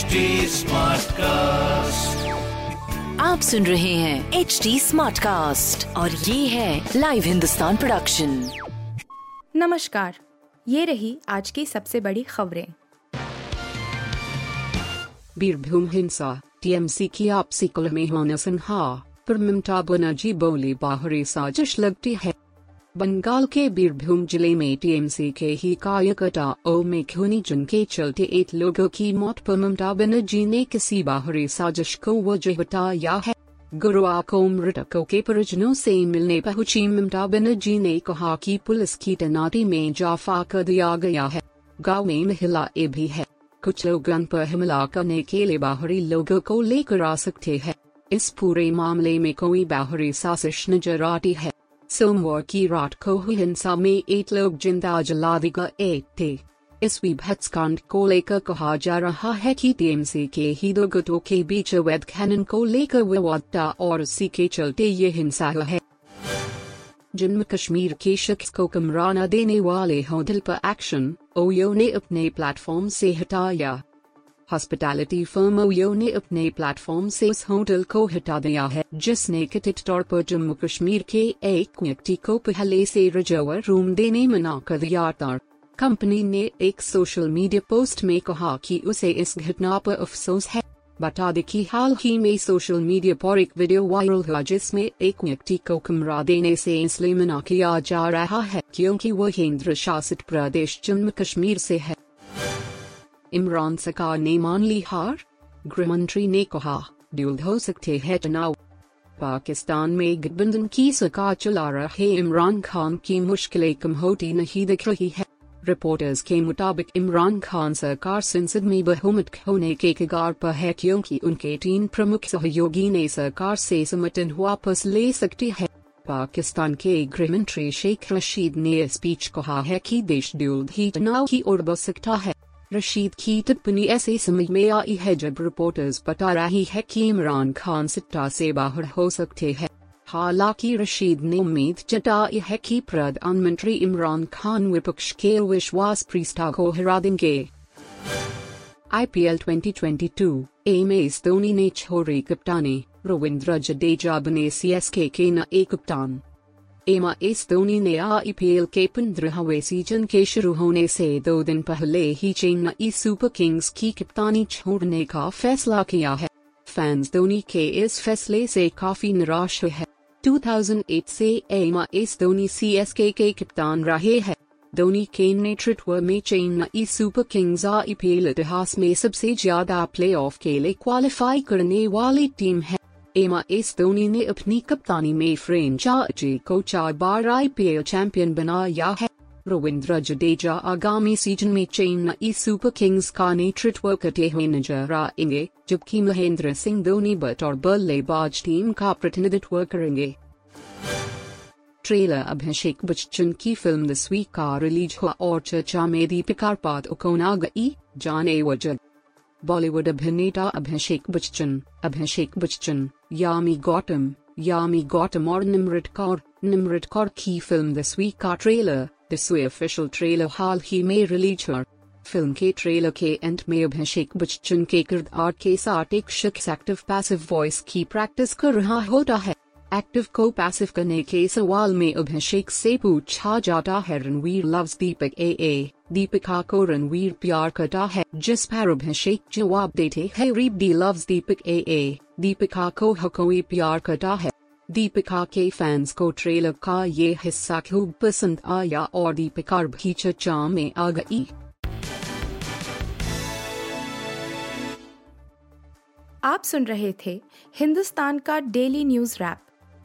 HD cast आप सुन रहे हैं एच डी स्मार्ट कास्ट और ये है लाइव हिंदुस्तान प्रोडक्शन नमस्कार ये रही आज की सबसे बड़ी खबरें। बीरभूम हिंसा टीएमसी की आपसी कुल में होना संहा पर ममता बनर्जी बोली बाहरी साजिश लगती है। बंगाल के बीरभूम ज़िले में टीएमसी के ही कार्यकर्ताओं में खूनी जंग के चलते एक लोगों की मौत पर ममता बनर्जी ने किसी बाहरी साजिश को वजह बताया है। गुरुवार को मृतकों के परिजनों से मिलने पहुँची ममता बनर्जी ने कहा कि पुलिस की तैनाती में इजाफा कर दिया गया है। गाँव में महिलाएँ भी है। कुछ लोग उन पर हमला करने के लिए बाहरी लोगों को लेकर आ सकते हैं। इस पूरे मामले में कोई बाहरी साजिश नज़र आती है। सोमवार की रात को हुई हिंसा में एक लोग ज़िंदा जला दी गए थे इस विभत्स कांड को लेकर कहा जा रहा है कि टीएमसी के ही दो गुटों के बीच अवैध खनन को लेकर विवाद और उसी के चलते ये हिंसा है जम्मू कश्मीर के शख्स को कमराना देने वाले होटल पर एक्शन, ओयो ने अपने प्लेटफॉर्म से हटाया। हॉस्पिटैलिटी फर्म ओयो ने अपने प्लेटफॉर्म से उस होटल को हटा दिया है, जिसने कथित तौर पर जम्मू कश्मीर के एक व्यक्ति को पहले से रिजर्वर रूम देने मना कर दिया था। कंपनी ने एक सोशल मीडिया पोस्ट में कहा कि उसे इस घटना पर अफसोस है। बता दें कि हाल ही में सोशल मीडिया पर एक वीडियो वायरल हुआ, जिसमें एक व्यक्ति को कमरा देने से इसलिए मना किया जा रहा है क्योंकि वह केंद्र शासित प्रदेश जम्मू कश्मीर से है। इमरान सरकार ने मान ली हार। गृह मंत्री ने कहा ड्यूल हो सकते हैं चुनाव पाकिस्तान में गठबंधन की सरकार चला रहे इमरान खान की मुश्किलें कम होती नहीं दिख रही है। रिपोर्टर्स के मुताबिक इमरान खान सरकार संसद में बहुमत होने के कगार पर है क्योंकि उनके तीन प्रमुख सहयोगी ने सरकार से समर्थन वापस ले सकती है। पाकिस्तान के गृह मंत्री शेख रशीद ने स्पीच कहा है कि देश ड्यूल ही चुनाव की ओर बढ़ सकता है। रशीद की टिप्पणी ऐसे समझ में आई है जब रिपोर्टर्स बता रही है कि इमरान खान सत्ता से बाहर हो सकते हैं। हालाँकि रशीद ने उम्मीद जताई है कि प्रधानमंत्री इमरान खान विपक्ष के विश्वास प्रिस्टा को हरा देंगे। आईपीएल 2022 एम एस धोनी ने छोड़ी कप्तानी रविंद्र जडेजा बने सीएसके के नए कप्तान। एमा एस धोनी ने आईपीएल के पंद्रहवें सीज़न के शुरू होने से दो दिन पहले ही चेन्नई सुपर किंग्स की कप्तानी छोड़ने का फैसला किया है। फैंस धोनी के इस फैसले से काफ़ी निराश है। 2008 से एमा एस धोनी सीएसके के कप्तान रहे हैं। धोनी के नेतृत्व में चेन्नई सुपर किंग्स आईपीएल इतिहास में सबसे ज़्यादा प्लेऑफ के लिए क्वालिफाई करने वाली टीम है। एमा एस धोनी ने अपनी कप्तानी में फ्रेंचाइजी को चार बार आईपीएल चैंपियन बनाया है रविंद्र जडेजा आगामी सीज़न में चेन्नई सुपर किंग्स का नेतृत्व करते हुए नज़र आएँगे जबकि महेंद्र सिंह धोनी बट और बल्लेबाज टीम का प्रतिनिधित्व करेंगे ट्रेलर अभिषेक बच्चन की फ़िल्म द स्वीट का रिलीज़ हुआ और चर्चा में दीपिका पादुकोण आ गई जाने वजह बॉलीवुड अभिनेता अभिषेक बच्चन अभिषेक बच्चन यामी गौतम यामी गौतम और निमृत कौर निमृत कौर की फ़िल्म दिस वीक का ट्रेलर द स्वी ऑफिशियल ट्रेलर हाल ही में रिलीज़ हुआ फ़िल्म के ट्रेलर के एंड में अभिषेक बच्चन के किरदार के साथ एक शख्स एक्टिव पैसिव वॉइस की प्रैक्टिस कर रहा होता है एक्टिव को पैसिव करने के सवाल में अभिषेक से पूछा जाता है Ranveer loves Deepak A A Deepika को रणवीर प्यार करता है जिस पर अभिषेक जवाब देते हैं रीप D loves Deepak A A Deepika को हकोई प्यार करता है दीपिका के फैंस को ट्रेलर का ये हिस्सा खूब पसंद आया और दीपिका भी चर्चा में आ गई आप सुन रहे थे हिंदुस्तान का डेली न्यूज़ रैप